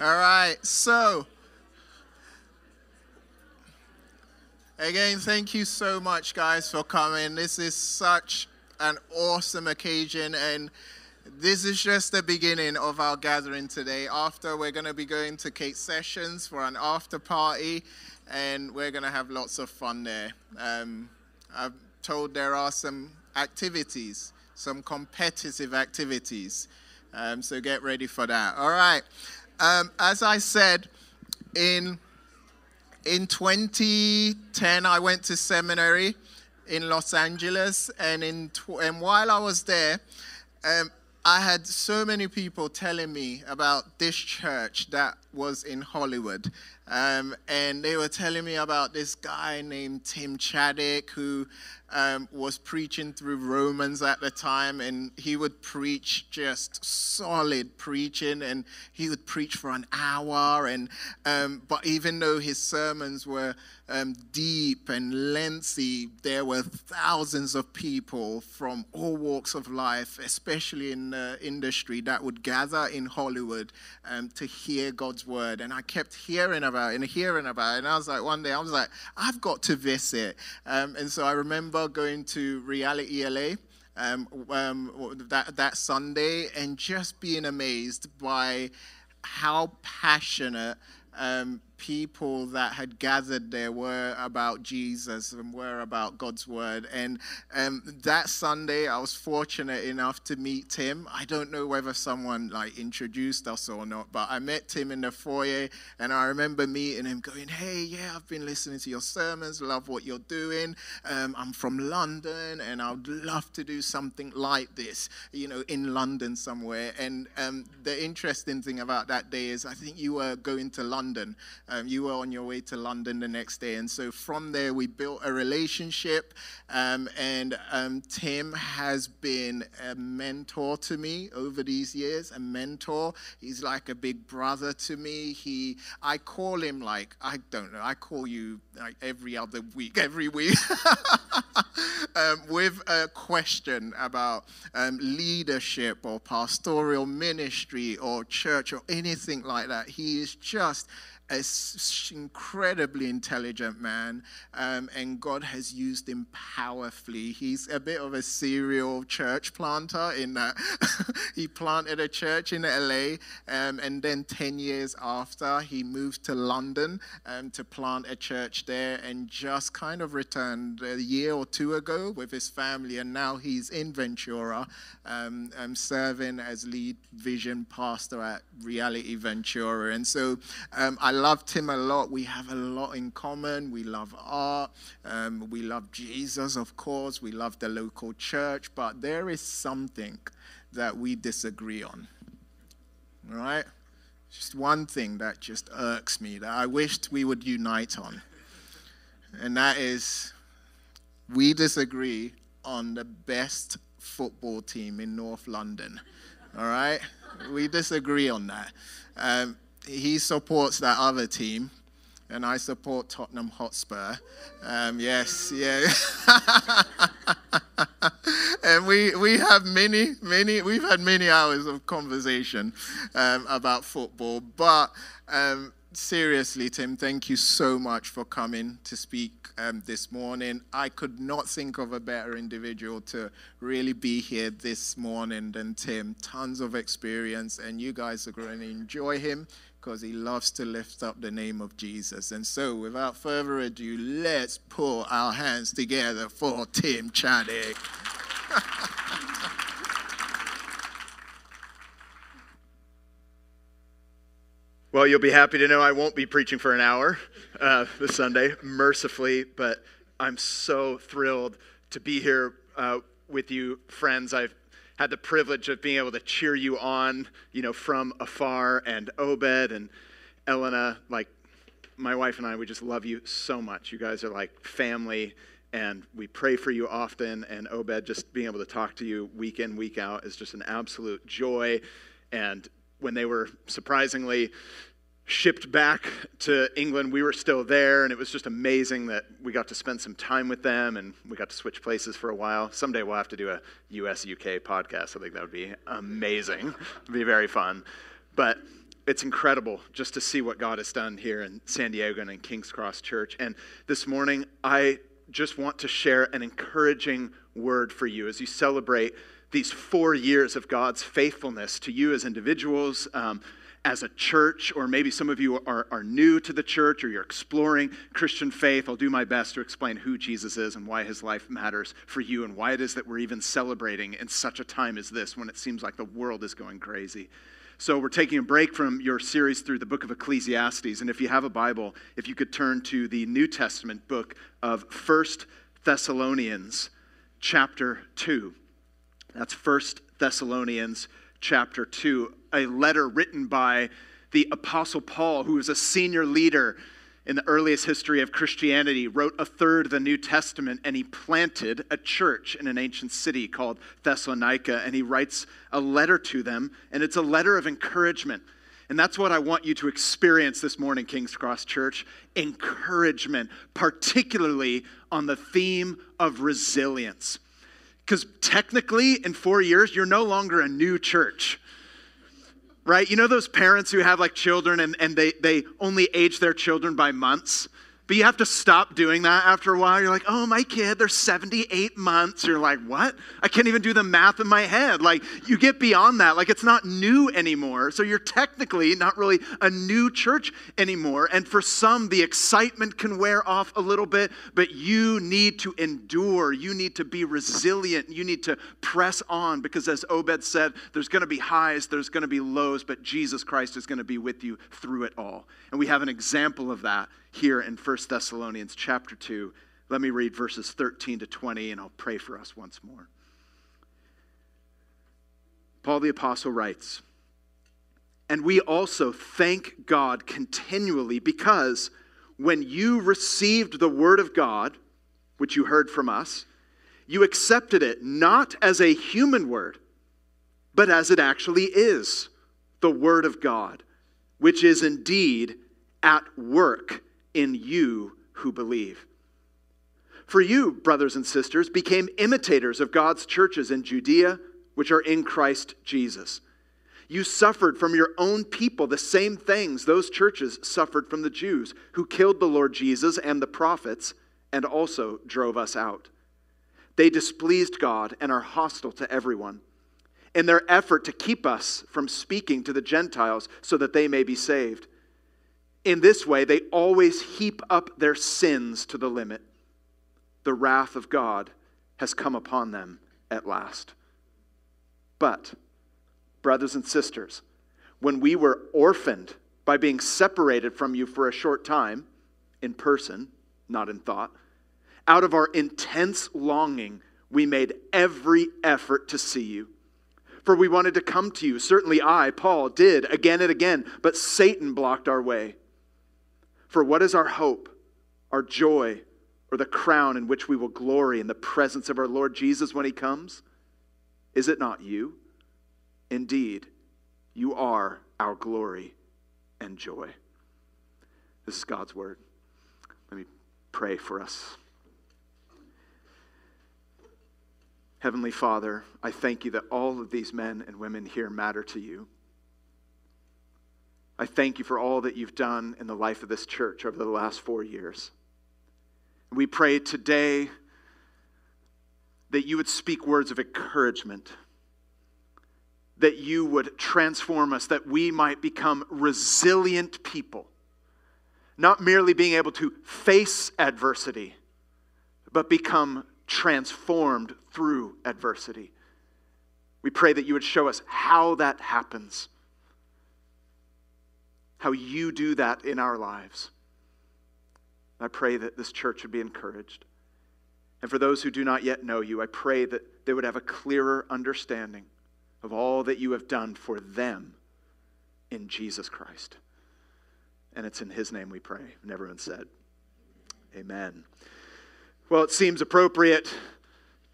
All right, so again, thank you so much, guys, for coming. This is such an awesome occasion, and this is just the beginning of our gathering today. After, we're going to be going to Kate Sessions for an after party, and we're going to have lots of fun there. Um, I'm told there are some activities, some competitive activities. Um, so get ready for that. All right. Um, as I said, in in 2010, I went to seminary in Los Angeles, and in tw- and while I was there, um, I had so many people telling me about this church that was in Hollywood. Um, and they were telling me about this guy named Tim Chaddick who um, was preaching through Romans at the time, and he would preach just solid preaching, and he would preach for an hour. And um, but even though his sermons were um, deep and lengthy, there were thousands of people from all walks of life, especially in the industry, that would gather in Hollywood um, to hear God's word. And I kept hearing about it and hearing about it, and I was like, one day I was like, I've got to visit. Um, and so I remember going to Reality LA. Um, um, that, that Sunday and just being amazed by how passionate um, people that had gathered there were about Jesus and were about God's word. And um, that Sunday, I was fortunate enough to meet Tim. I don't know whether someone like introduced us or not, but I met Tim in the foyer, and I remember meeting him, going, "Hey, yeah, I've been listening to your sermons. Love what you're doing. Um, I'm from London, and I'd love to do something like this, you know, in London somewhere." And um, the interesting thing about that day is, I think you were going to London. Um, you were on your way to London the next day. And so from there, we built a relationship. Um, and um, Tim has been a mentor to me over these years, a mentor. He's like a big brother to me. He, I call him like, I don't know, I call you like every other week, every week, um, with a question about um, leadership or pastoral ministry or church or anything like that. He is just an incredibly intelligent man, um, and God has used him powerfully. He's a bit of a serial church planter in that he planted a church in LA, um, and then 10 years after, he moved to London um, to plant a church there, and just kind of returned a year or two ago with his family, and now he's in Ventura, um, um, serving as lead vision pastor at Reality Ventura. And so um, I loved him a lot. We have a lot in common. We love art. Um, we love Jesus, of course. We love the local church. But there is something that we disagree on. Right? Just one thing that just irks me that I wished we would unite on. And that is we disagree on the best football team in North London. All right? We disagree on that. Um, he supports that other team, and I support Tottenham Hotspur. Um, yes, yeah. and we, we have many, many, we've had many hours of conversation um, about football. But um, seriously, Tim, thank you so much for coming to speak um, this morning. I could not think of a better individual to really be here this morning than Tim. Tons of experience, and you guys are going to enjoy him because he loves to lift up the name of Jesus. And so, without further ado, let's put our hands together for Tim Chaddick. Well, you'll be happy to know I won't be preaching for an hour uh, this Sunday, mercifully, but I'm so thrilled to be here uh, with you, friends. I've had the privilege of being able to cheer you on, you know, from afar. And Obed and Elena, like my wife and I, we just love you so much. You guys are like family, and we pray for you often. And Obed, just being able to talk to you week in, week out is just an absolute joy. And when they were surprisingly shipped back to England, we were still there, and it was just amazing that we got to spend some time with them and we got to switch places for a while. Someday we'll have to do a US UK podcast. I think that would be amazing. It'd be very fun. But it's incredible just to see what God has done here in San Diego and in King's Cross Church. And this morning, I just want to share an encouraging word for you as you celebrate these four years of God's faithfulness to you as individuals. Um, as a church, or maybe some of you are, are new to the church or you're exploring Christian faith, I'll do my best to explain who Jesus is and why his life matters for you and why it is that we're even celebrating in such a time as this when it seems like the world is going crazy. So, we're taking a break from your series through the book of Ecclesiastes. And if you have a Bible, if you could turn to the New Testament book of First Thessalonians, chapter 2. That's First Thessalonians, chapter 2 a letter written by the Apostle Paul, who was a senior leader in the earliest history of Christianity, wrote a third of the New Testament, and he planted a church in an ancient city called Thessalonica. And he writes a letter to them, and it's a letter of encouragement. And that's what I want you to experience this morning, King's Cross Church encouragement, particularly on the theme of resilience. Because technically, in four years, you're no longer a new church right? You know those parents who have like children and, and they, they only age their children by months? But you have to stop doing that after a while. You're like, oh, my kid, they're 78 months. You're like, what? I can't even do the math in my head. Like, you get beyond that. Like, it's not new anymore. So you're technically not really a new church anymore. And for some, the excitement can wear off a little bit, but you need to endure. You need to be resilient. You need to press on because, as Obed said, there's going to be highs, there's going to be lows, but Jesus Christ is going to be with you through it all. And we have an example of that here in 1 Thessalonians chapter 2. Let me read verses 13 to 20 and I'll pray for us once more. Paul the Apostle writes, And we also thank God continually because when you received the word of God, which you heard from us, you accepted it not as a human word, but as it actually is the word of God, which is indeed at work in you who believe. For you, brothers and sisters, became imitators of God's churches in Judea, which are in Christ Jesus. You suffered from your own people the same things those churches suffered from the Jews, who killed the Lord Jesus and the prophets, and also drove us out. They displeased God and are hostile to everyone. In their effort to keep us from speaking to the Gentiles so that they may be saved. In this way, they always heap up their sins to the limit. The wrath of God has come upon them at last. But, brothers and sisters, when we were orphaned by being separated from you for a short time, in person, not in thought, out of our intense longing, we made every effort to see you. For we wanted to come to you. Certainly I, Paul, did again and again, but Satan blocked our way. For what is our hope, our joy, or the crown in which we will glory in the presence of our Lord Jesus when he comes? Is it not you? Indeed, you are our glory and joy. This is God's word. Let me pray for us. Heavenly Father, I thank you that all of these men and women here matter to you. I thank you for all that you've done in the life of this church over the last four years. We pray today that you would speak words of encouragement, that you would transform us, that we might become resilient people, not merely being able to face adversity, but become transformed through adversity. We pray that you would show us how that happens how you do that in our lives. I pray that this church would be encouraged. And for those who do not yet know you, I pray that they would have a clearer understanding of all that you have done for them in Jesus Christ. And it's in his name we pray. And everyone said, Amen. Well, it seems appropriate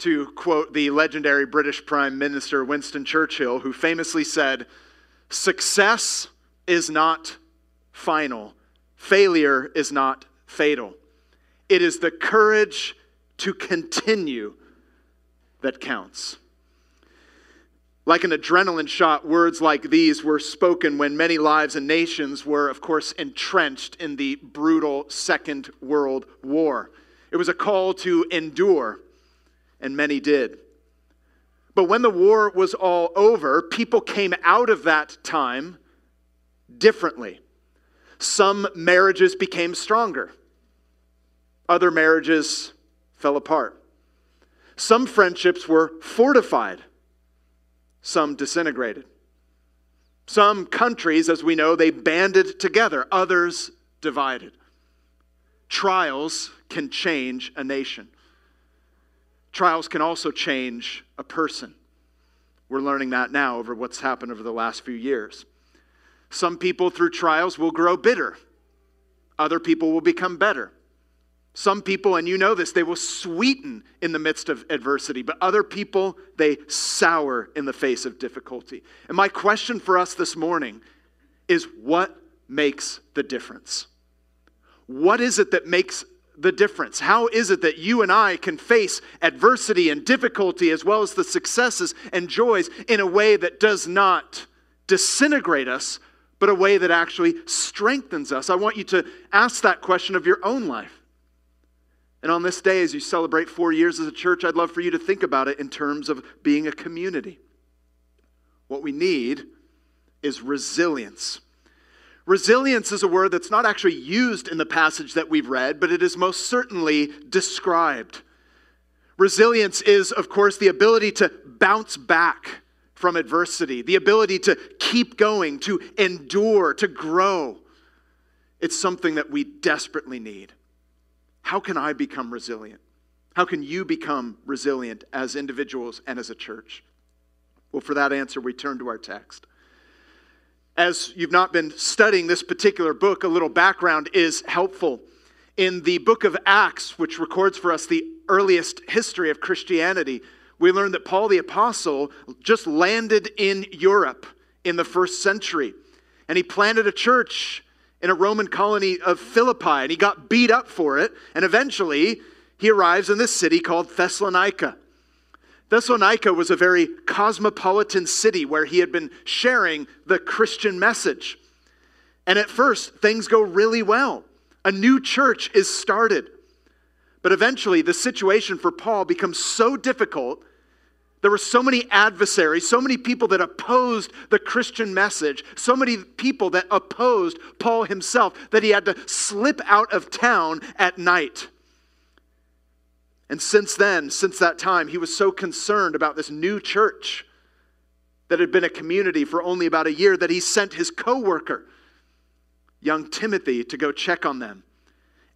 to quote the legendary British Prime Minister Winston Churchill, who famously said, Success is not final, failure is not fatal. It is the courage to continue that counts. Like an adrenaline shot, words like these were spoken when many lives and nations were, of course, entrenched in the brutal Second World War. It was a call to endure, and many did. But when the war was all over, people came out of that time differently. Some marriages became stronger, other marriages fell apart. Some friendships were fortified some disintegrated. Some countries, as we know, they banded together, others divided. Trials can change a nation. Trials can also change a person. We're learning that now over what's happened over the last few years. Some people, through trials, will grow bitter. Other people will become better. Some people, and you know this, they will sweeten in the midst of adversity, but other people, they sour in the face of difficulty. And my question for us this morning is what makes the difference? What is it that makes the difference? How is it that you and I can face adversity and difficulty as well as the successes and joys in a way that does not disintegrate us, but a way that actually strengthens us? I want you to ask that question of your own life. And on this day, as you celebrate four years as a church, I'd love for you to think about it in terms of being a community. What we need is resilience. Resilience is a word that's not actually used in the passage that we've read, but it is most certainly described. Resilience is, of course, the ability to bounce back from adversity, the ability to keep going, to endure, to grow. It's something that we desperately need. How can I become resilient? How can you become resilient as individuals and as a church? Well, for that answer, we turn to our text. As you've not been studying this particular book, a little background is helpful. In the book of Acts, which records for us the earliest history of Christianity, we learn that Paul the Apostle just landed in Europe in the first century. And he planted a church in a Roman colony of Philippi, and he got beat up for it. And eventually, he arrives in this city called Thessalonica. Thessalonica was a very cosmopolitan city where he had been sharing the Christian message. And at first, things go really well. A new church is started. But eventually, the situation for Paul becomes so difficult there were so many adversaries, so many people that opposed the Christian message, so many people that opposed Paul himself that he had to slip out of town at night. And since then, since that time, he was so concerned about this new church that had been a community for only about a year that he sent his co-worker, young Timothy, to go check on them.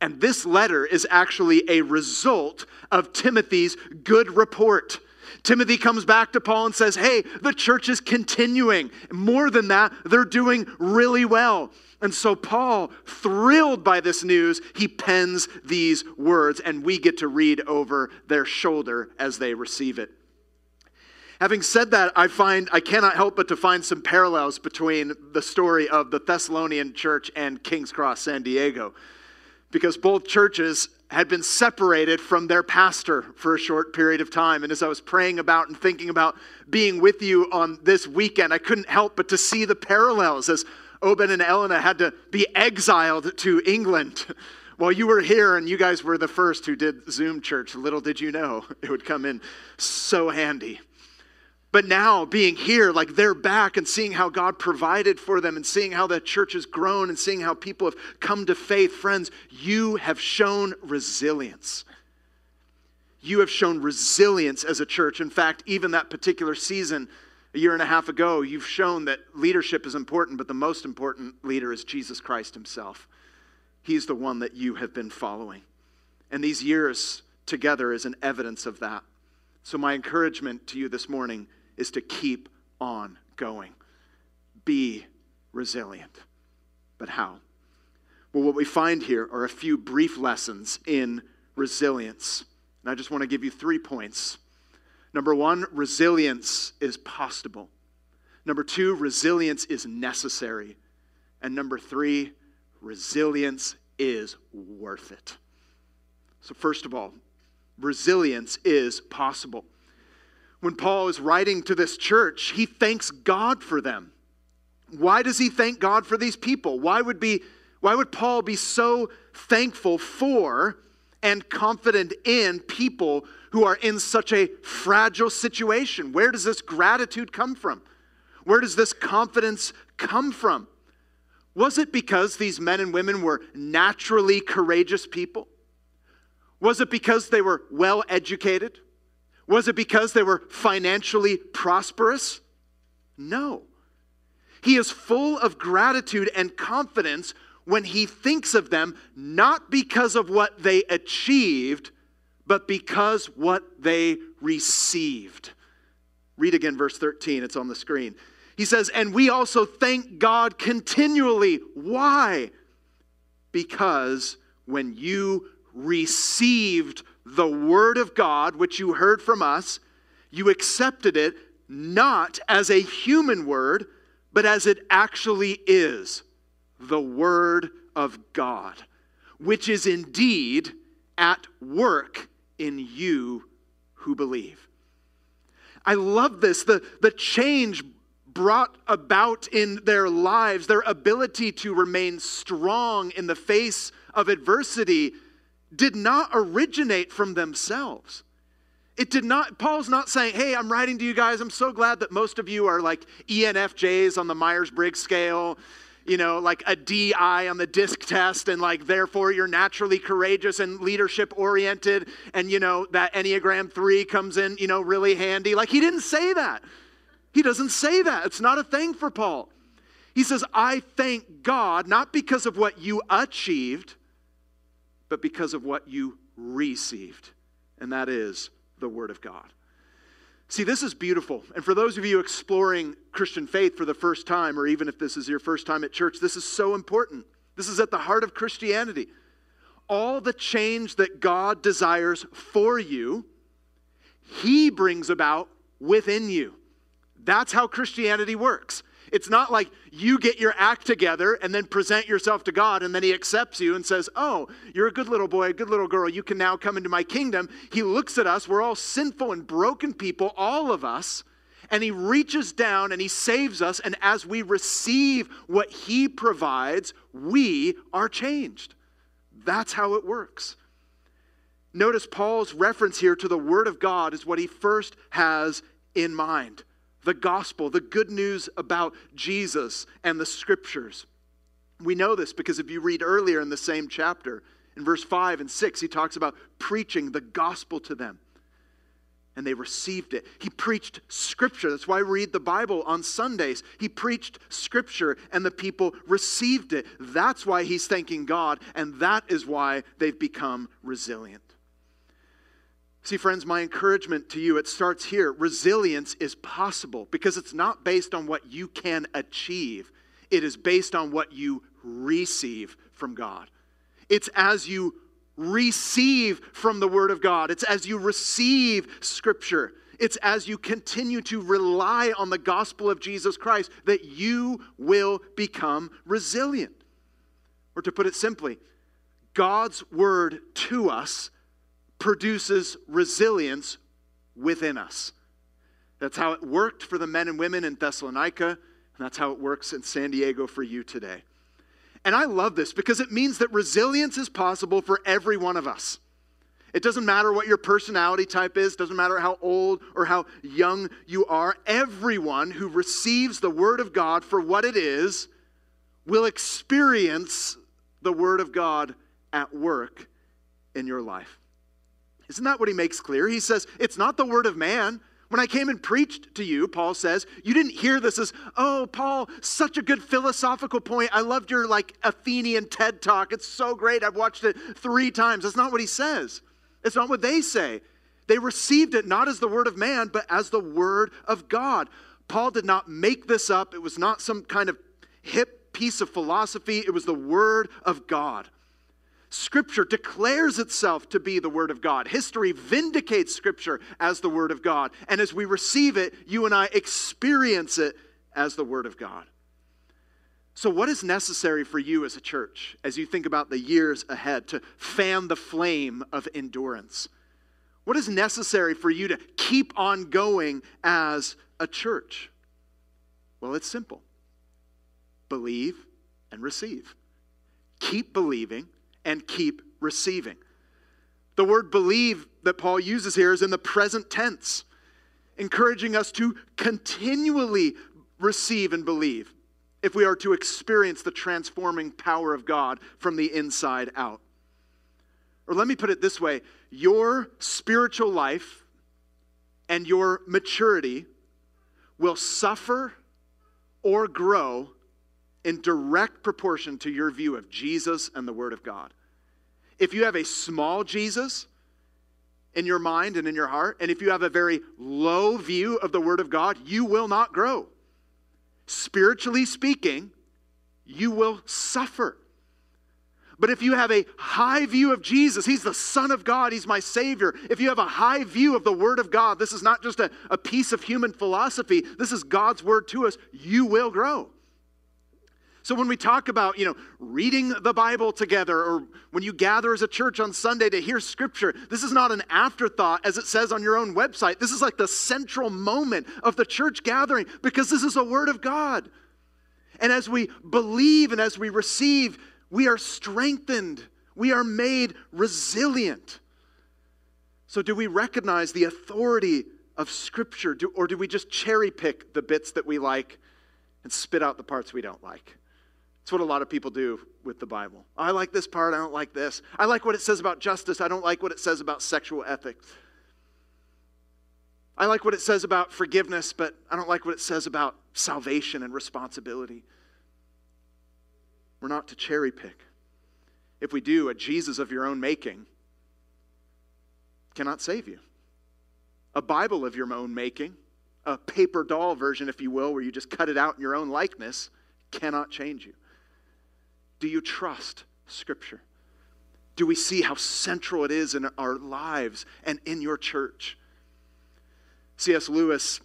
And this letter is actually a result of Timothy's good report. Timothy comes back to Paul and says, Hey, the church is continuing. More than that, they're doing really well. And so, Paul, thrilled by this news, he pens these words, and we get to read over their shoulder as they receive it. Having said that, I find I cannot help but to find some parallels between the story of the Thessalonian church and King's Cross San Diego because both churches had been separated from their pastor for a short period of time. And as I was praying about and thinking about being with you on this weekend, I couldn't help but to see the parallels as Obed and Elena had to be exiled to England while you were here and you guys were the first who did Zoom church. Little did you know it would come in so handy. But now, being here, like they're back and seeing how God provided for them and seeing how the church has grown and seeing how people have come to faith, friends, you have shown resilience. You have shown resilience as a church. In fact, even that particular season, a year and a half ago, you've shown that leadership is important, but the most important leader is Jesus Christ Himself. He's the one that you have been following. And these years together is an evidence of that. So, my encouragement to you this morning is to keep on going. Be resilient. But how? Well, what we find here are a few brief lessons in resilience. And I just want to give you three points. Number one, resilience is possible. Number two, resilience is necessary. And number three, resilience is worth it. So, first of all, resilience is possible. When Paul is writing to this church, he thanks God for them. Why does he thank God for these people? Why would, be, why would Paul be so thankful for and confident in people who are in such a fragile situation? Where does this gratitude come from? Where does this confidence come from? Was it because these men and women were naturally courageous people? Was it because they were well educated? Was it because they were financially prosperous? No. He is full of gratitude and confidence when he thinks of them not because of what they achieved, but because what they received. Read again verse 13, it's on the screen. He says, And we also thank God continually. Why? Because when you received the word of God, which you heard from us, you accepted it not as a human word, but as it actually is the word of God, which is indeed at work in you who believe. I love this. The, the change brought about in their lives, their ability to remain strong in the face of adversity, did not originate from themselves. It did not, Paul's not saying, hey, I'm writing to you guys. I'm so glad that most of you are like ENFJs on the Myers Briggs scale, you know, like a DI on the DISC test, and like therefore you're naturally courageous and leadership oriented, and you know, that Enneagram 3 comes in, you know, really handy. Like he didn't say that. He doesn't say that. It's not a thing for Paul. He says, I thank God, not because of what you achieved, but because of what you received. And that is the Word of God. See, this is beautiful. And for those of you exploring Christian faith for the first time, or even if this is your first time at church, this is so important. This is at the heart of Christianity. All the change that God desires for you, He brings about within you. That's how Christianity works. It's not like you get your act together and then present yourself to God and then He accepts you and says, Oh, you're a good little boy, a good little girl. You can now come into my kingdom. He looks at us. We're all sinful and broken people, all of us. And He reaches down and He saves us. And as we receive what He provides, we are changed. That's how it works. Notice Paul's reference here to the Word of God is what he first has in mind the gospel, the good news about Jesus and the scriptures. We know this because if you read earlier in the same chapter, in verse 5 and 6, he talks about preaching the gospel to them. And they received it. He preached scripture. That's why we read the Bible on Sundays. He preached scripture and the people received it. That's why he's thanking God, and that is why they've become resilient. See, friends, my encouragement to you, it starts here. Resilience is possible because it's not based on what you can achieve, it is based on what you receive from God. It's as you receive from the Word of God, it's as you receive Scripture, it's as you continue to rely on the gospel of Jesus Christ that you will become resilient. Or to put it simply, God's Word to us produces resilience within us. That's how it worked for the men and women in Thessalonica, and that's how it works in San Diego for you today. And I love this because it means that resilience is possible for every one of us. It doesn't matter what your personality type is, doesn't matter how old or how young you are. Everyone who receives the Word of God for what it is will experience the Word of God at work in your life. Isn't that what he makes clear? He says, It's not the word of man. When I came and preached to you, Paul says, you didn't hear this as, oh, Paul, such a good philosophical point. I loved your like Athenian TED talk. It's so great. I've watched it three times. That's not what he says. It's not what they say. They received it not as the word of man, but as the word of God. Paul did not make this up. It was not some kind of hip piece of philosophy. It was the word of God. Scripture declares itself to be the Word of God. History vindicates Scripture as the Word of God. And as we receive it, you and I experience it as the Word of God. So, what is necessary for you as a church as you think about the years ahead to fan the flame of endurance? What is necessary for you to keep on going as a church? Well, it's simple believe and receive. Keep believing and keep receiving. The word believe that Paul uses here is in the present tense, encouraging us to continually receive and believe if we are to experience the transforming power of God from the inside out. Or let me put it this way your spiritual life and your maturity will suffer or grow in direct proportion to your view of Jesus and the Word of God. If you have a small Jesus in your mind and in your heart, and if you have a very low view of the Word of God, you will not grow spiritually speaking, you will suffer. But if you have a high view of Jesus, He's the Son of God, He's my Savior. If you have a high view of the Word of God, this is not just a, a piece of human philosophy, this is God's Word to us, you will grow. So when we talk about, you know, reading the Bible together or when you gather as a church on Sunday to hear scripture, this is not an afterthought as it says on your own website. This is like the central moment of the church gathering because this is a word of God. And as we believe and as we receive, we are strengthened. We are made resilient. So do we recognize the authority of scripture do, or do we just cherry pick the bits that we like and spit out the parts we don't like? It's what a lot of people do with the Bible. I like this part, I don't like this. I like what it says about justice, I don't like what it says about sexual ethics. I like what it says about forgiveness, but I don't like what it says about salvation and responsibility. We're not to cherry pick. If we do, a Jesus of your own making cannot save you. A Bible of your own making, a paper doll version, if you will, where you just cut it out in your own likeness, cannot change you. Do you trust Scripture? Do we see how central it is in our lives and in your church? C.S. Lewis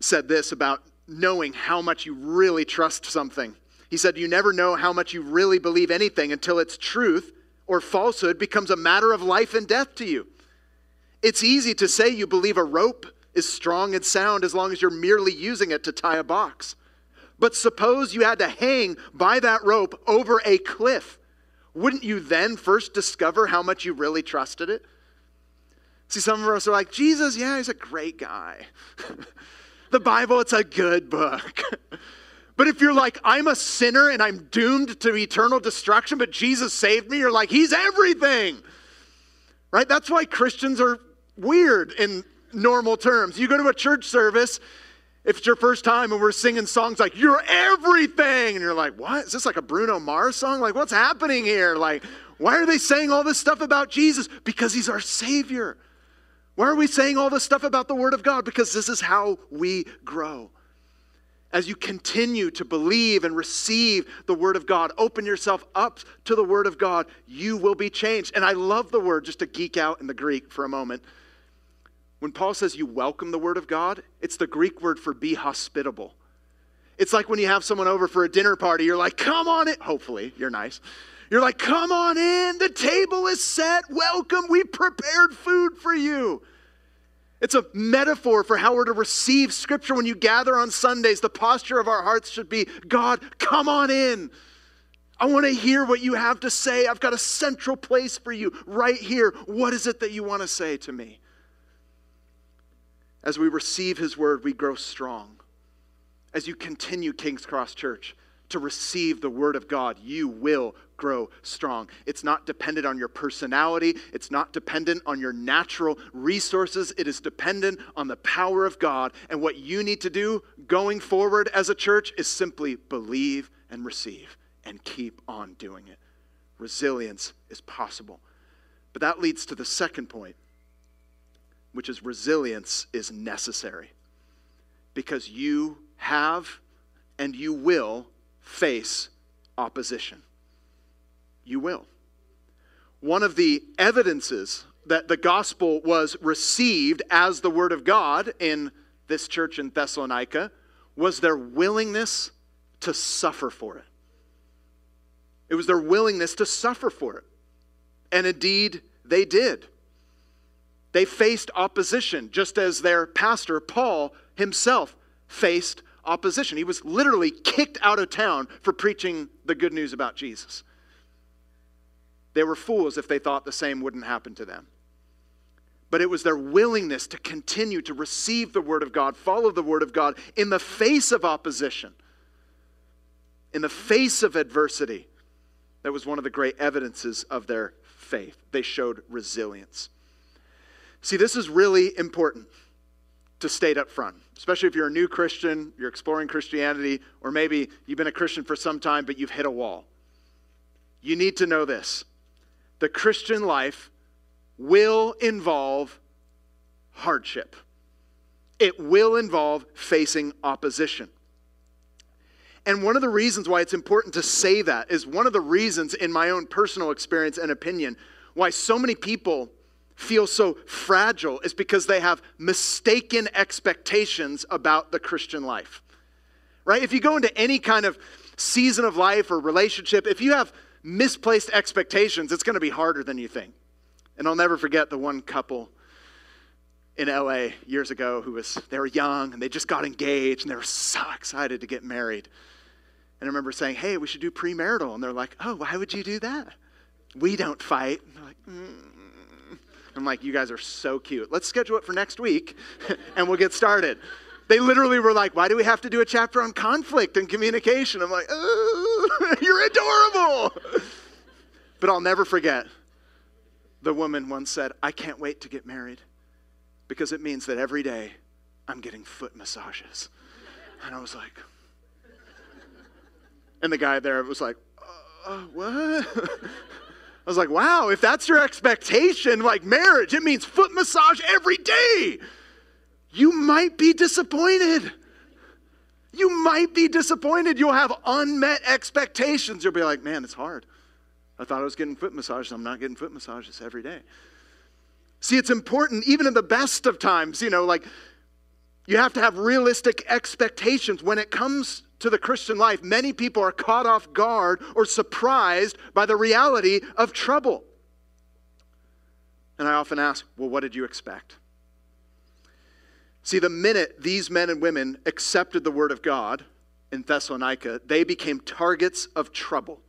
said this about knowing how much you really trust something. He said, You never know how much you really believe anything until its truth or falsehood becomes a matter of life and death to you. It's easy to say you believe a rope is strong and sound as long as you're merely using it to tie a box. But suppose you had to hang by that rope over a cliff. Wouldn't you then first discover how much you really trusted it? See, some of us are like, Jesus, yeah, he's a great guy. the Bible, it's a good book. but if you're like, I'm a sinner and I'm doomed to eternal destruction, but Jesus saved me, you're like, he's everything. Right? That's why Christians are weird in normal terms. You go to a church service if it's your first time and we're singing songs like you're everything and you're like what? Is this like a bruno mars song? Like what's happening here? Like why are they saying all this stuff about jesus? Because he's our savior. Why are we saying all this stuff about the word of god? Because this is how we grow. As you continue to believe and receive the word of god open yourself up to the word of god you will be changed. And i love the word just to geek out in the greek for a moment when Paul says you welcome the word of God, it's the Greek word for be hospitable. It's like when you have someone over for a dinner party, you're like, come on in. Hopefully, you're nice. You're like, come on in. The table is set. Welcome. We prepared food for you. It's a metaphor for how we're to receive Scripture when you gather on Sundays. The posture of our hearts should be God, come on in. I want to hear what you have to say. I've got a central place for you right here. What is it that you want to say to me? As we receive His word, we grow strong. As you continue, King's Cross Church, to receive the word of God, you will grow strong. It's not dependent on your personality, it's not dependent on your natural resources. It is dependent on the power of God. And what you need to do going forward as a church is simply believe and receive and keep on doing it. Resilience is possible. But that leads to the second point which is resilience, is necessary because you have and you will face opposition. You will. One of the evidences that the gospel was received as the word of God in this church in Thessalonica was their willingness to suffer for it. It was their willingness to suffer for it. And indeed, they did. They faced opposition, just as their pastor, Paul himself, faced opposition. He was literally kicked out of town for preaching the good news about Jesus. They were fools if they thought the same wouldn't happen to them. But it was their willingness to continue to receive the Word of God, follow the Word of God in the face of opposition, in the face of adversity. That was one of the great evidences of their faith. They showed resilience. See, this is really important to state up front, especially if you're a new Christian, you're exploring Christianity, or maybe you've been a Christian for some time, but you've hit a wall. You need to know this the Christian life will involve hardship, it will involve facing opposition. And one of the reasons why it's important to say that is one of the reasons, in my own personal experience and opinion, why so many people feel so fragile is because they have mistaken expectations about the Christian life. Right? If you go into any kind of season of life or relationship, if you have misplaced expectations, it's going to be harder than you think. And I'll never forget the one couple in LA years ago who was they were young and they just got engaged and they were so excited to get married. And I remember saying, "Hey, we should do premarital." And they're like, "Oh, why would you do that?" We don't fight. And they're like, mm. I'm like, "You guys are so cute. Let's schedule it for next week and we'll get started." They literally were like, Why do we have to do a chapter on conflict and communication? I'm like, You're adorable. But I'll never forget the woman once said, I can't wait to get married because it means that every day I'm getting foot massages. And I was like, and the guy there was like, uh, what? I was like, wow, if that's your expectation, like marriage, it means foot massage every day you might be disappointed. You might be disappointed. You'll have unmet expectations. You'll be like, man, it's hard. I thought I was getting foot massages. I'm not getting foot massages every day. See, it's important, even in the best of times, you know, like you have to have realistic expectations. When it comes to the Christian life, many people are caught off guard or surprised by the reality of trouble. And I often ask, well, what did you expect? See, the minute these men and women accepted the word of God in Thessalonica, they became targets of trouble,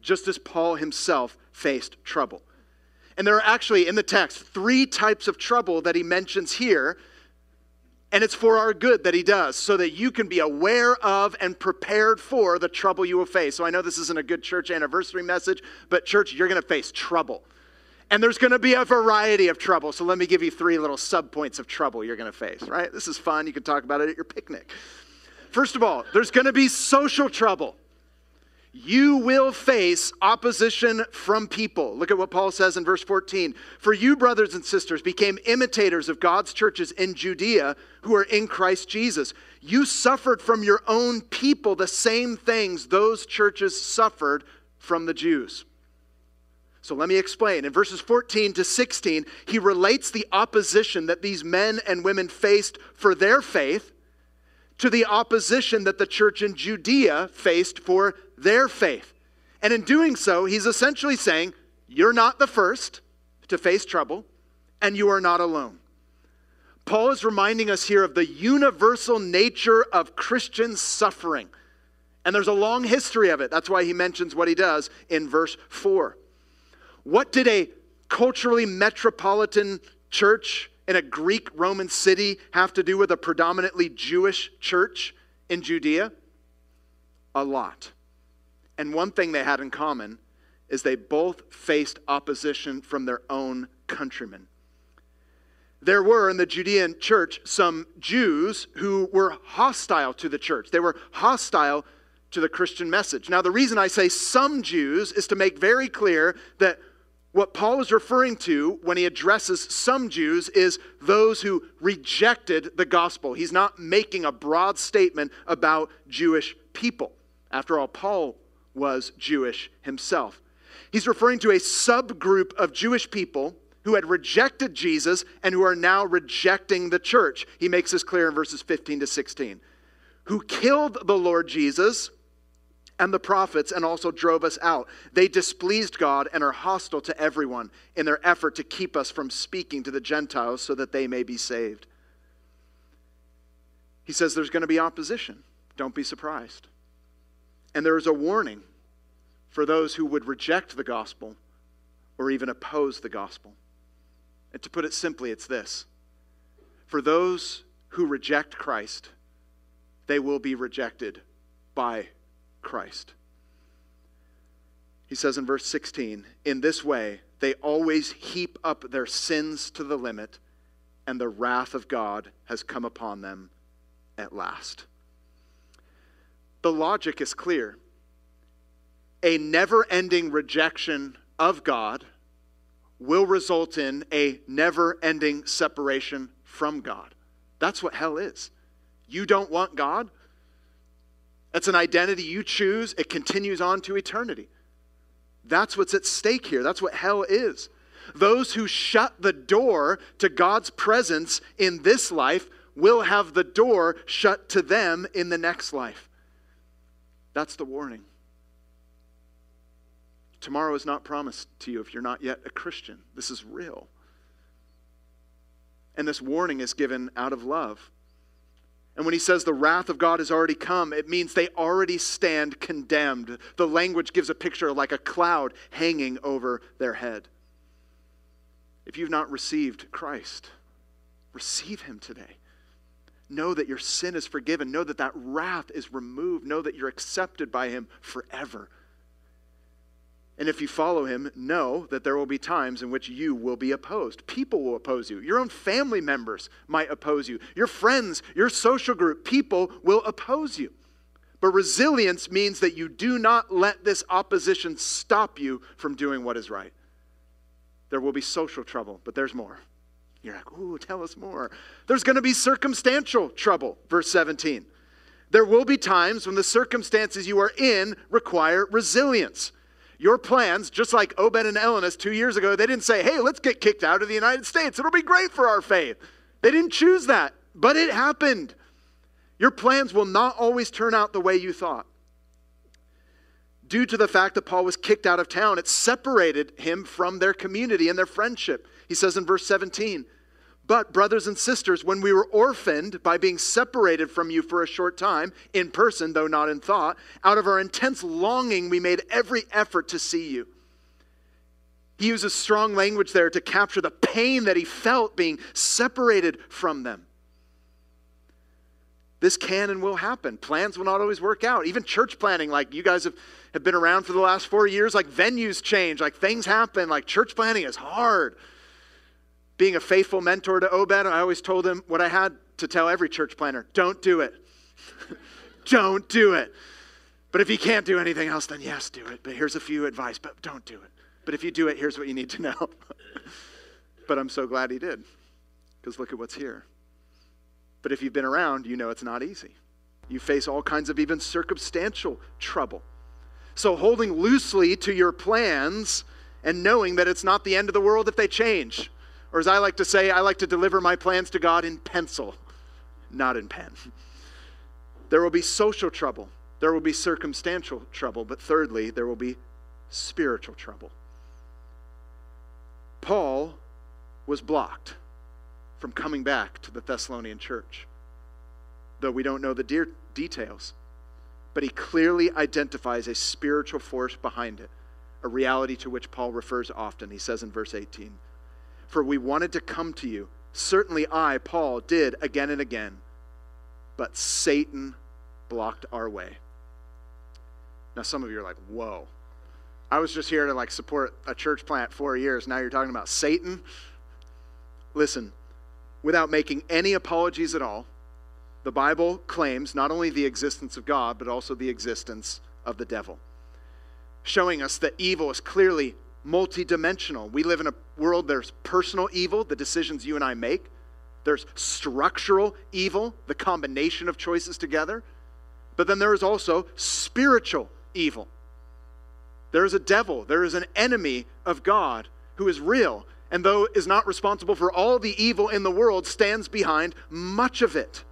just as Paul himself faced trouble. And there are actually in the text three types of trouble that he mentions here. And it's for our good that he does, so that you can be aware of and prepared for the trouble you will face. So I know this isn't a good church anniversary message, but church, you're going to face trouble. And there's going to be a variety of trouble. So let me give you three little subpoints of trouble you're going to face, right? This is fun. You can talk about it at your picnic. First of all, there's going to be social trouble. You will face opposition from people. Look at what Paul says in verse 14. For you, brothers and sisters, became imitators of God's churches in Judea who are in Christ Jesus. You suffered from your own people the same things those churches suffered from the Jews. So let me explain. In verses 14 to 16, he relates the opposition that these men and women faced for their faith to the opposition that the church in Judea faced for their faith. And in doing so, he's essentially saying, You're not the first to face trouble, and you are not alone. Paul is reminding us here of the universal nature of Christian suffering. And there's a long history of it. That's why he mentions what he does in verse 4. What did a culturally metropolitan church in a Greek Roman city have to do with a predominantly Jewish church in Judea? A lot. And one thing they had in common is they both faced opposition from their own countrymen. There were in the Judean church some Jews who were hostile to the church. They were hostile to the Christian message. Now, the reason I say some Jews is to make very clear that what Paul is referring to when he addresses some Jews is those who rejected the gospel. He's not making a broad statement about Jewish people. After all, Paul was Jewish himself. He's referring to a subgroup of Jewish people who had rejected Jesus and who are now rejecting the church. He makes this clear in verses 15 to 16. Who killed the Lord Jesus and the prophets and also drove us out. They displeased God and are hostile to everyone in their effort to keep us from speaking to the Gentiles so that they may be saved. He says there's going to be opposition. Don't be surprised. And there is a warning for those who would reject the gospel or even oppose the gospel. And to put it simply, it's this for those who reject Christ, they will be rejected by Christ. He says in verse 16, In this way, they always heap up their sins to the limit, and the wrath of God has come upon them at last. The logic is clear. A never ending rejection of God will result in a never ending separation from God. That's what hell is. You don't want God, that's an identity you choose, it continues on to eternity. That's what's at stake here. That's what hell is. Those who shut the door to God's presence in this life will have the door shut to them in the next life. That's the warning. Tomorrow is not promised to you if you're not yet a Christian. This is real. And this warning is given out of love. And when he says the wrath of God has already come, it means they already stand condemned. The language gives a picture like a cloud hanging over their head. If you've not received Christ, receive him today. Know that your sin is forgiven. Know that that wrath is removed. Know that you're accepted by him forever. And if you follow him, know that there will be times in which you will be opposed. People will oppose you. Your own family members might oppose you. Your friends, your social group, people will oppose you. But resilience means that you do not let this opposition stop you from doing what is right. There will be social trouble, but there's more. You're like, ooh, tell us more. There's going to be circumstantial trouble, verse 17. There will be times when the circumstances you are in require resilience. Your plans, just like Obed and Elenis two years ago, they didn't say, hey, let's get kicked out of the United States. It'll be great for our faith. They didn't choose that, but it happened. Your plans will not always turn out the way you thought. Due to the fact that Paul was kicked out of town, it separated him from their community and their friendship. He says in verse 17, but, brothers and sisters, when we were orphaned by being separated from you for a short time, in person, though not in thought, out of our intense longing, we made every effort to see you. He uses strong language there to capture the pain that he felt being separated from them. This can and will happen. Plans will not always work out. Even church planning, like you guys have, have been around for the last four years, like venues change, like things happen, like church planning is hard being a faithful mentor to Obed, I always told him what I had to tell every church planner don't do it. don't do it. But if you can't do anything else, then yes, do it. But here's a few advice, but don't do it. But if you do it, here's what you need to know. but I'm so glad he did, because look at what's here. But if you've been around, you know it's not easy. You face all kinds of even circumstantial trouble. So holding loosely to your plans and knowing that it's not the end of the world if they change or as I like to say, I like to deliver my plans to God in pencil, not in pen. There will be social trouble. There will be circumstantial trouble. But thirdly, there will be spiritual trouble. Paul was blocked from coming back to the Thessalonian church, though we don't know the de- details. But he clearly identifies a spiritual force behind it, a reality to which Paul refers often. He says in verse 18, for we wanted to come to you. Certainly, I, Paul, did again and again, but Satan blocked our way. Now, some of you are like, whoa. I was just here to like support a church plant four years. Now you're talking about Satan? Listen, without making any apologies at all, the Bible claims not only the existence of God, but also the existence of the devil, showing us that evil is clearly multidimensional. We live in a world there's personal evil, the decisions you and I make. There's structural evil, the combination of choices together. But then there is also spiritual evil. There is a devil, there is an enemy of God who is real, and though is not responsible for all the evil in the world, stands behind much of it.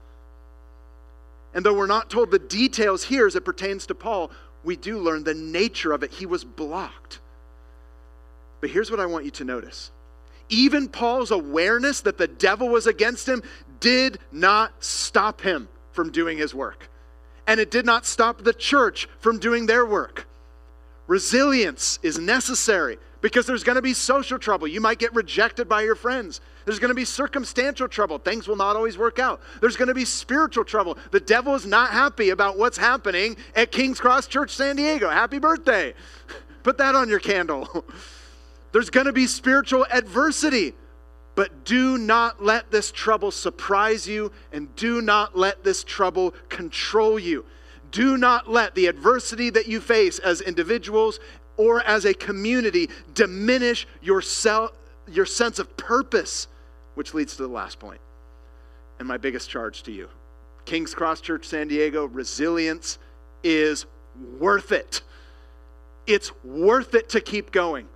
And though we're not told the details here as it pertains to Paul, we do learn the nature of it. He was blocked. But here's what I want you to notice even Paul's awareness that the devil was against him did not stop him from doing his work. And it did not stop the church from doing their work. Resilience is necessary because there's going to be social trouble. You might get rejected by your friends. There's going to be circumstantial trouble. Things will not always work out. There's going to be spiritual trouble. The devil is not happy about what's happening at King's Cross Church San Diego. Happy birthday. Put that on your candle. There's going to be spiritual adversity. But do not let this trouble surprise you, and do not let this trouble control you. Do not let the adversity that you face as individuals or as a community diminish your, self, your sense of purpose, which leads to the last point. point and my biggest charge to you. King's Cross Church San Diego, resilience is worth it. It's worth it to keep going.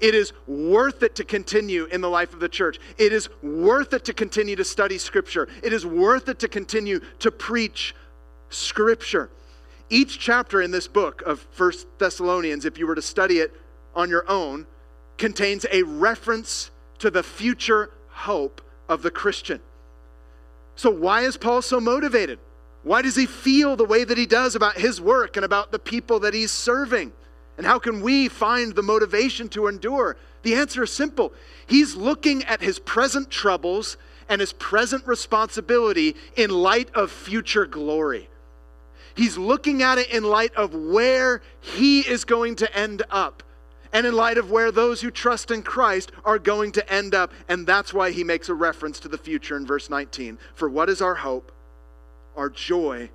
It is worth it to continue in the life of the church. It is worth it to continue to study Scripture. It is worth it to continue to preach Scripture. Each chapter in this book of First Thessalonians, if you were to study it on your own, contains a reference to the future hope of the Christian. So, why is Paul so motivated? Why does he feel the way that he does about his work and about the people that he's serving? And how can we find the motivation to endure? The answer is simple. He's looking at his present troubles and his present responsibility in light of future glory. He's looking at it in light of where he is going to end up and in light of where those who trust in Christ are going to end up. And that's why he makes a reference to the future in verse 19. For what is our hope, our joy,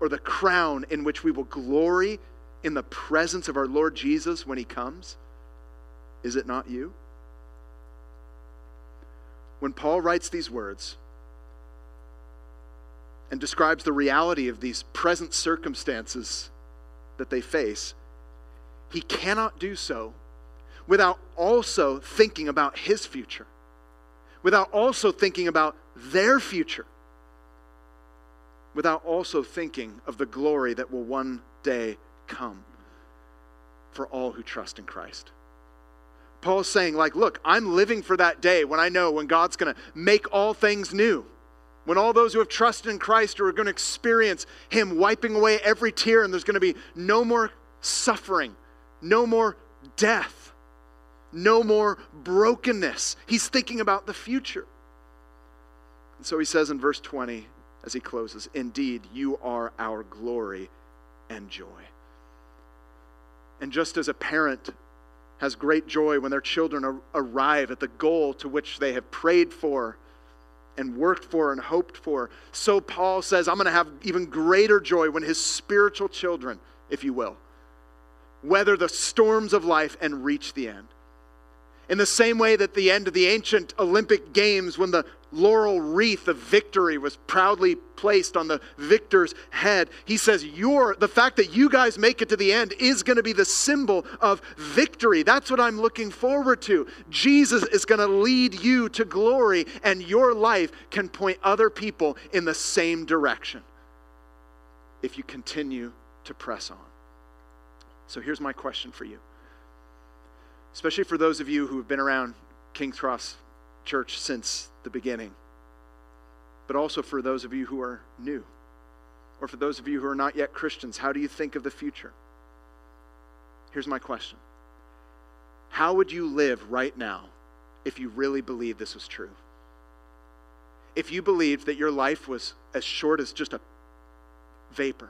or the crown in which we will glory in the presence of our Lord Jesus when he comes? Is it not you? When Paul writes these words and describes the reality of these present circumstances that they face, he cannot do so without also thinking about his future, without also thinking about their future, without also thinking of the glory that will one day come for all who trust in Christ. Paul's saying, like, look, I'm living for that day when I know when God's going to make all things new. When all those who have trusted in Christ are going to experience Him wiping away every tear, and there's going to be no more suffering, no more death, no more brokenness. He's thinking about the future. And so he says in verse 20 as he closes, Indeed, you are our glory and joy. And just as a parent has great joy when their children arrive at the goal to which they have prayed for and worked for and hoped for, so Paul says, I'm going to have even greater joy when his spiritual children, if you will, weather the storms of life and reach the end. In the same way that the end of the ancient Olympic Games, when the laurel wreath of victory was proudly placed on the victor's head, he says, the fact that you guys make it to the end is going to be the symbol of victory. That's what I'm looking forward to. Jesus is going to lead you to glory, and your life can point other people in the same direction if you continue to press on. So here's my question for you especially for those of you who have been around King's Cross Church since the beginning, but also for those of you who are new, or for those of you who are not yet Christians. How do you think of the future? Here's my question How would you live right now if you really believed this was true? If you believed that your life was as short as just a vapor,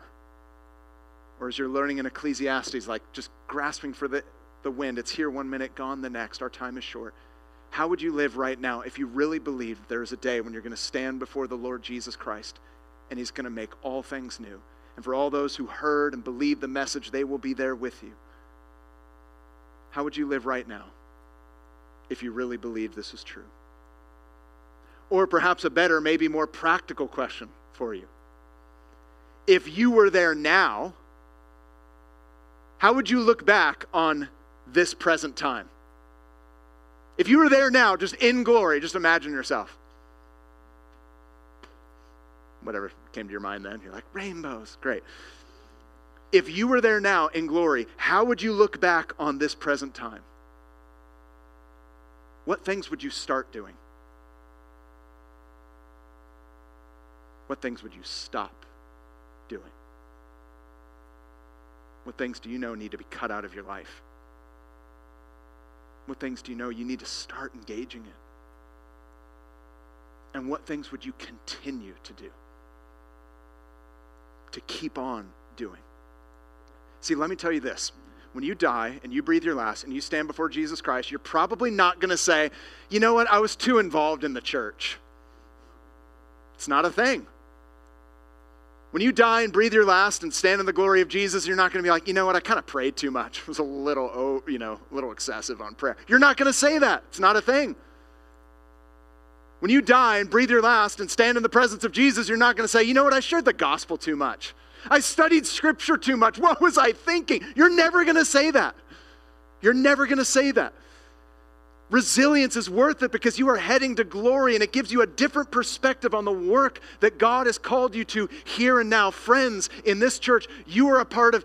or as you're learning in Ecclesiastes, like just grasping for the the wind. It's here one minute, gone the next. Our time is short. How would you live right now if you really believed there is a day when you're going to stand before the Lord Jesus Christ and He's going to make all things new? And for all those who heard and believed the message, they will be there with you. How would you live right now if you really believed this is true? Or perhaps a better, maybe more practical question for you. If you were there now, how would you look back on this present time. If you were there now, just in glory, just imagine yourself. Whatever came to your mind then, you're like, rainbows, great. if you were there now in glory, how would you look back on this present time? What things would you start doing? What things would you stop doing? What things do you know need to be cut out of your life? What things do you know you need to start engaging in? And what things would you continue to do? To keep on doing? See, let me tell you this. When you die and you breathe your last and you stand before Jesus Christ, you're probably not going to say, you know what, I was too involved in the church. It's not a thing. When you die and breathe your last and stand in the glory of Jesus, you're not going to be like, you know what, I kind of prayed too much. It was a little, oh, you know, a little excessive on prayer. You're not going to say that. It's not a thing. When you die and breathe your last and stand in the presence of Jesus, you're not going to say, you know what, I shared the gospel too much. I studied scripture too much. What was I thinking? You're never going to say that. You're never going to say that. Resilience is worth it because you are heading to glory and it gives you a different perspective on the work that God has called you to here and now. Friends, in this church, you are a part of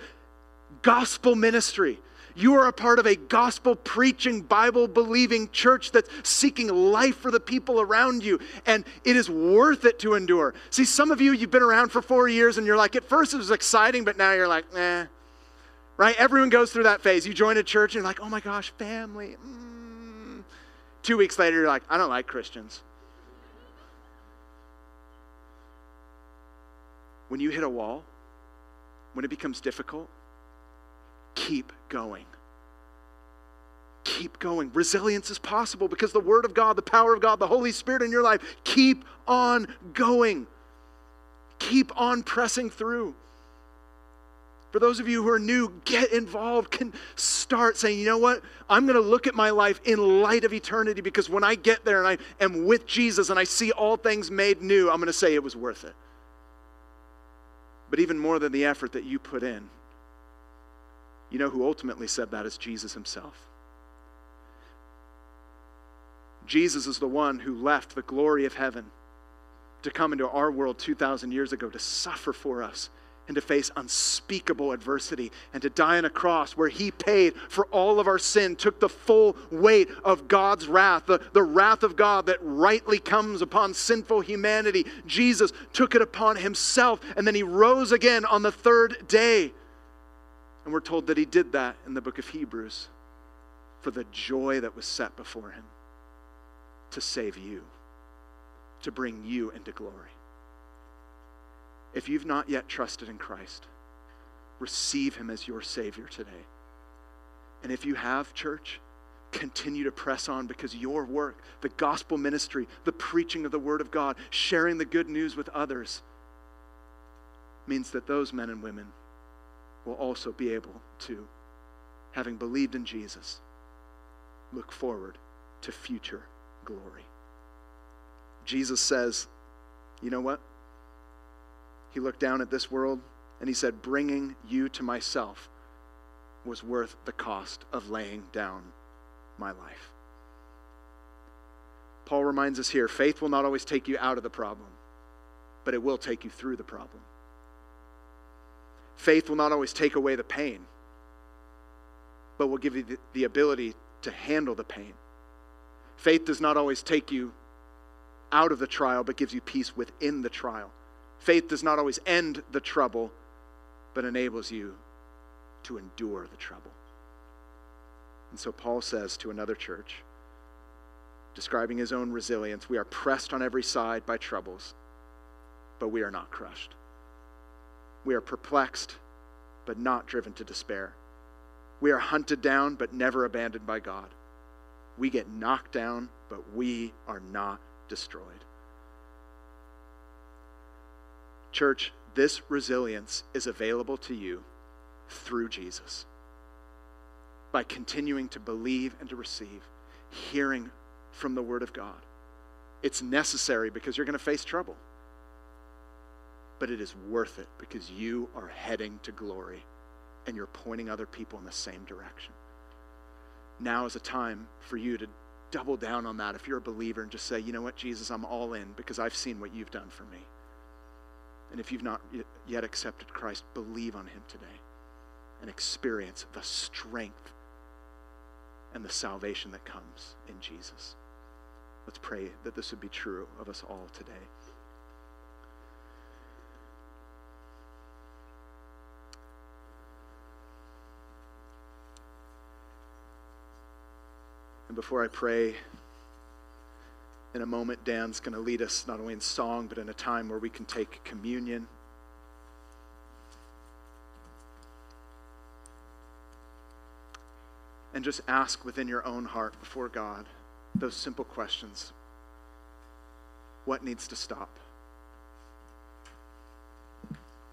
gospel ministry. You are a part of a gospel preaching, Bible believing church that's seeking life for the people around you. And it is worth it to endure. See, some of you, you've been around for four years and you're like, at first it was exciting, but now you're like, eh. Right? Everyone goes through that phase. You join a church and you're like, oh my gosh, family. Mm. Two weeks later, you're like, I don't like Christians. When you hit a wall, when it becomes difficult, keep going. Keep going. Resilience is possible because the Word of God, the power of God, the Holy Spirit in your life, keep on going. Keep on pressing through. For those of you who are new, get involved. Can start saying, you know what? I'm going to look at my life in light of eternity because when I get there and I am with Jesus and I see all things made new, I'm going to say it was worth it. But even more than the effort that you put in, you know who ultimately said that is Jesus himself. Jesus is the one who left the glory of heaven to come into our world 2,000 years ago to suffer for us and to face unspeakable adversity and to die on a cross where he paid for all of our sin, took the full weight of God's wrath, the, the wrath of God that rightly comes upon sinful humanity. Jesus took it upon himself and then he rose again on the third day. And we're told that he did that in the book of Hebrews for the joy that was set before him to save you, to bring you into glory. If you've not yet trusted in Christ, receive him as your Savior today. And if you have, church, continue to press on because your work, the gospel ministry, the preaching of the Word of God, sharing the good news with others, means that those men and women will also be able to, having believed in Jesus, look forward to future glory. Jesus says, You know what? He looked down at this world and he said, Bringing you to myself was worth the cost of laying down my life. Paul reminds us here faith will not always take you out of the problem, but it will take you through the problem. Faith will not always take away the pain, but will give you the, ability to handle the pain. Faith does not always take you out of the trial, but gives you peace within the trial. Faith does not always end the trouble, but enables you to endure the trouble. And so Paul says to another church, describing his own resilience, we are pressed on every side by troubles, but we are not crushed. We are perplexed, but not driven to despair. We are hunted down, but never abandoned by God. We get knocked down, but we are not destroyed. Church, this resilience is available to you through Jesus. By continuing to believe and to receive, hearing from the Word of God. It's necessary because you're going to face trouble but it is worth it because you are heading to glory and you're pointing other people in the same direction. Now is a time for you to double down on that if you're a believer and just say, you know what, Jesus, I'm all in because I've seen what you've done for me. And if you've not yet accepted Christ, believe on him today. and experience the strength and the salvation that comes in Jesus. Let's pray that this would be true of us all today. And before I pray, in a moment, Dan's going to lead us not only in song, but in a time where we can take communion. And just ask within your own heart before God those simple questions What needs to stop?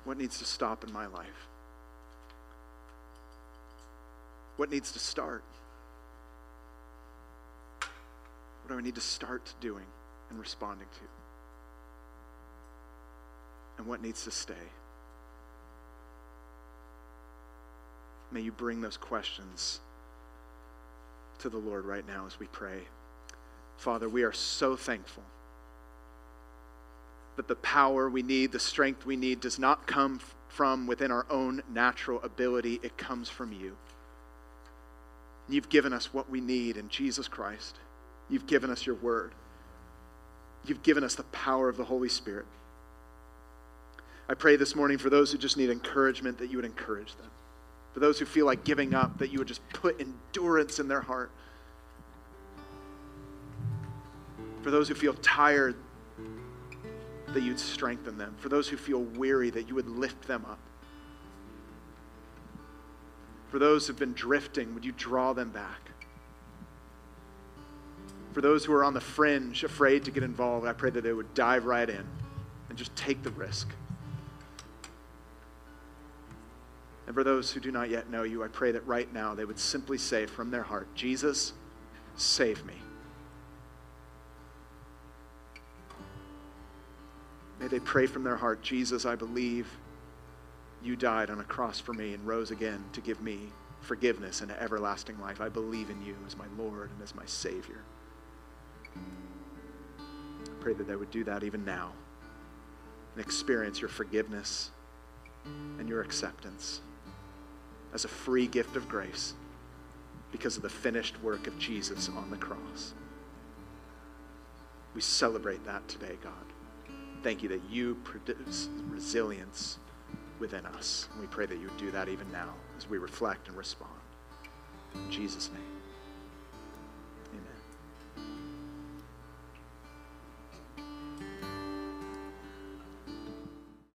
What needs to stop in my life? What needs to start? What do I need to start doing and responding to? And what needs to stay? May you bring those questions to the Lord right now as we pray. Father, we are so thankful that the power we need, the strength we need, does not come from within our own natural ability, it comes from you. You've given us what we need in Jesus Christ. You've given us your word. You've given us the power of the Holy Spirit. I pray this morning for those who just need encouragement that you would encourage them. For those who feel like giving up, that you would just put endurance in their heart. For those who feel tired, that you'd strengthen them. For those who feel weary, that you would lift them up. For those who've been drifting, would you draw them back? For those who are on the fringe, afraid to get involved, I pray that they would dive right in and just take the risk. And for those who do not yet know you, I pray that right now they would simply say from their heart, Jesus, save me. May they pray from their heart, Jesus, I believe you died on a cross for me and rose again to give me forgiveness and everlasting life. I believe in you as my Lord and as my Savior. I pray that they would do that even now and experience your forgiveness and your acceptance as a free gift of grace because of the finished work of Jesus on the cross. We celebrate that today, God. Thank you that you produce resilience within us. And we pray that you would do that even now as we reflect and respond. In Jesus' name.